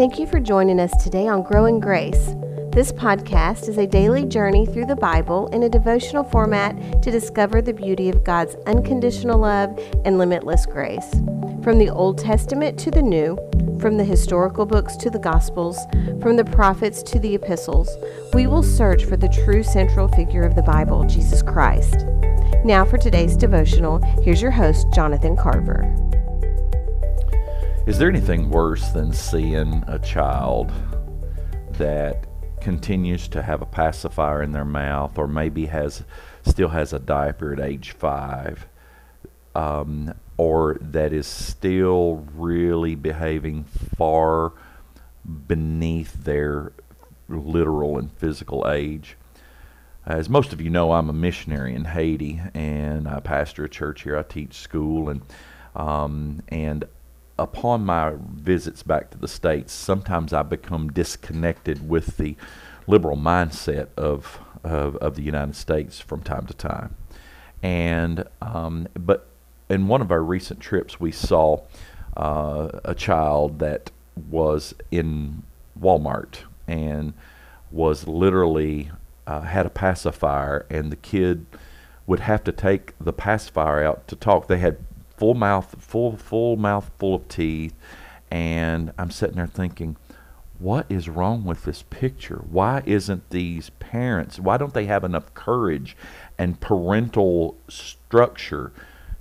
Thank you for joining us today on Growing Grace. This podcast is a daily journey through the Bible in a devotional format to discover the beauty of God's unconditional love and limitless grace. From the Old Testament to the New, from the historical books to the Gospels, from the prophets to the epistles, we will search for the true central figure of the Bible, Jesus Christ. Now, for today's devotional, here's your host, Jonathan Carver. Is there anything worse than seeing a child that continues to have a pacifier in their mouth or maybe has still has a diaper at age five um, or that is still really behaving far beneath their literal and physical age as most of you know, I'm a missionary in Haiti, and I pastor a church here. I teach school, and um, and upon my visits back to the states, sometimes I become disconnected with the liberal mindset of of, of the United States from time to time. And um, but in one of our recent trips, we saw uh, a child that was in Walmart and was literally uh, had a pacifier, and the kid would have to take the pacifier out to talk. They had full mouth, full full mouth full of teeth, and I'm sitting there thinking, what is wrong with this picture? Why isn't these parents? Why don't they have enough courage and parental structure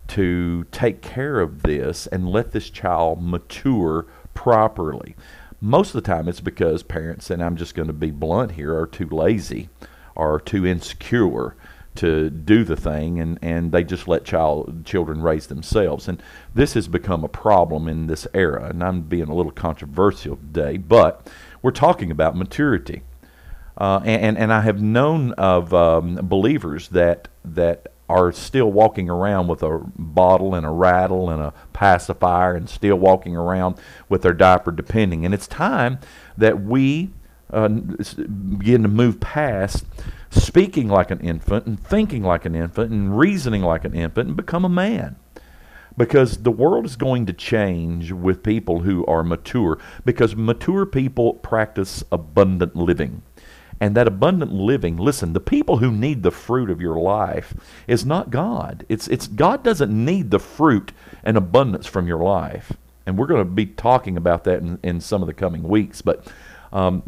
to take care of this and let this child mature properly? Most of the time, it's because parents, and I'm just going to be blunt here, are too lazy are too insecure to do the thing and, and they just let child children raise themselves. And this has become a problem in this era and I'm being a little controversial today but we're talking about maturity. Uh, and, and I have known of um, believers that that are still walking around with a bottle and a rattle and a pacifier and still walking around with their diaper depending. And it's time that we uh, begin to move past speaking like an infant and thinking like an infant and reasoning like an infant and become a man. Because the world is going to change with people who are mature, because mature people practice abundant living. And that abundant living, listen, the people who need the fruit of your life is not God. It's, it's God doesn't need the fruit and abundance from your life. And we're going to be talking about that in, in some of the coming weeks. But um,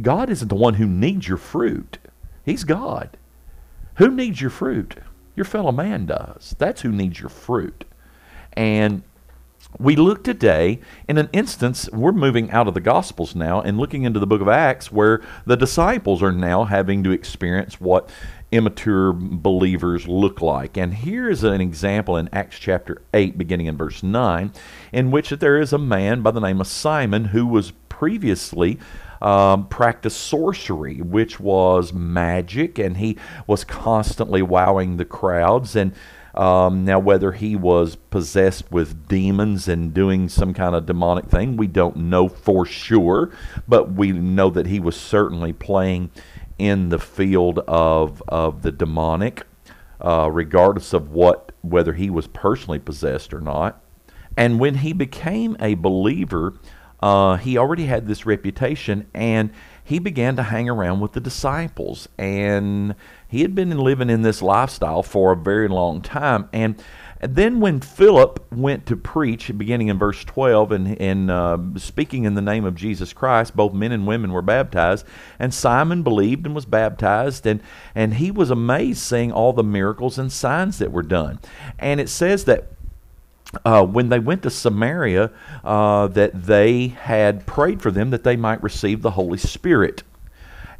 God isn't the one who needs your fruit. He's God. Who needs your fruit? Your fellow man does. That's who needs your fruit. And we look today in an instance, we're moving out of the Gospels now and looking into the book of Acts where the disciples are now having to experience what immature believers look like. And here is an example in Acts chapter 8, beginning in verse 9, in which there is a man by the name of Simon who was previously um, practiced sorcery, which was magic, and he was constantly wowing the crowds. And um, now, whether he was possessed with demons and doing some kind of demonic thing, we don't know for sure, but we know that he was certainly playing in the field of, of the demonic, uh, regardless of what whether he was personally possessed or not. And when he became a believer, uh, he already had this reputation and he began to hang around with the disciples. And he had been living in this lifestyle for a very long time. And then when Philip went to preach, beginning in verse 12, and, and uh, speaking in the name of Jesus Christ, both men and women were baptized. And Simon believed and was baptized. And, and he was amazed seeing all the miracles and signs that were done. And it says that uh, when they went to Samaria, uh, that they had prayed for them that they might receive the Holy Spirit.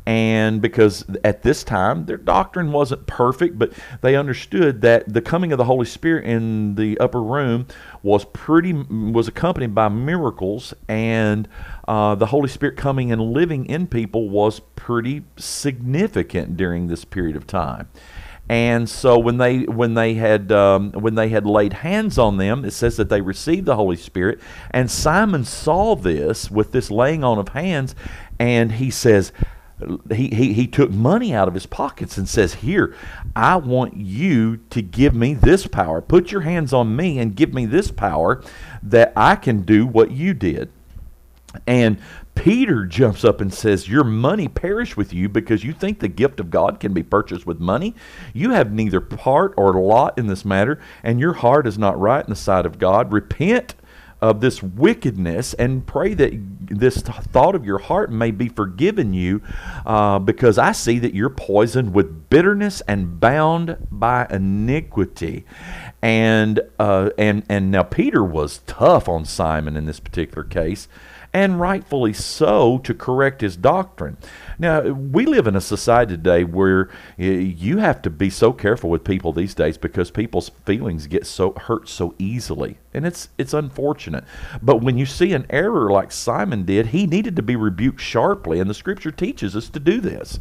And because at this time their doctrine wasn't perfect, but they understood that the coming of the Holy Spirit in the upper room was pretty was accompanied by miracles, and uh, the Holy Spirit coming and living in people was pretty significant during this period of time. And so when they when they had um, when they had laid hands on them, it says that they received the Holy Spirit. And Simon saw this with this laying on of hands, and he says. He, he, he took money out of his pockets and says, Here, I want you to give me this power. Put your hands on me and give me this power that I can do what you did. And Peter jumps up and says, Your money perish with you because you think the gift of God can be purchased with money. You have neither part or lot in this matter, and your heart is not right in the sight of God. Repent of this wickedness and pray that this thought of your heart may be forgiven you uh, because I see that you're poisoned with bitterness and bound by iniquity. And, uh, and, and now Peter was tough on Simon in this particular case and rightfully so, to correct his doctrine. Now, we live in a society today where you have to be so careful with people these days because people's feelings get so hurt so easily. And it's it's unfortunate. But when you see an error like Simon did, he needed to be rebuked sharply, and the scripture teaches us to do this.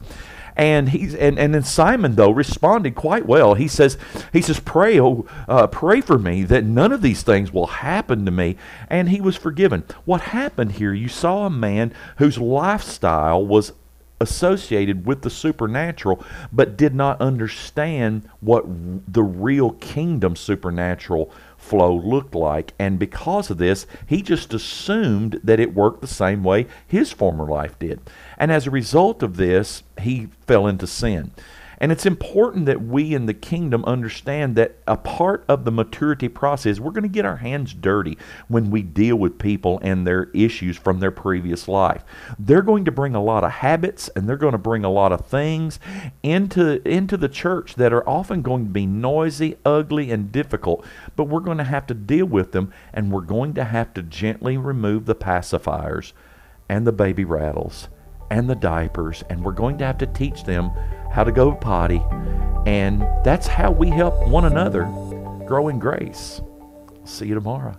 And he's and, and then Simon though responded quite well. He says he says pray oh uh, pray for me that none of these things will happen to me. And he was forgiven. What happened here? You saw a man whose lifestyle was associated with the supernatural, but did not understand what the real kingdom supernatural flow looked like. And because of this, he just assumed that it worked the same way his former life did. And as a result of this, he fell into sin. And it's important that we in the kingdom understand that a part of the maturity process, we're going to get our hands dirty when we deal with people and their issues from their previous life. They're going to bring a lot of habits and they're going to bring a lot of things into, into the church that are often going to be noisy, ugly, and difficult. But we're going to have to deal with them and we're going to have to gently remove the pacifiers and the baby rattles and the diapers, and we're going to have to teach them how to go potty. And that's how we help one another grow in grace. See you tomorrow.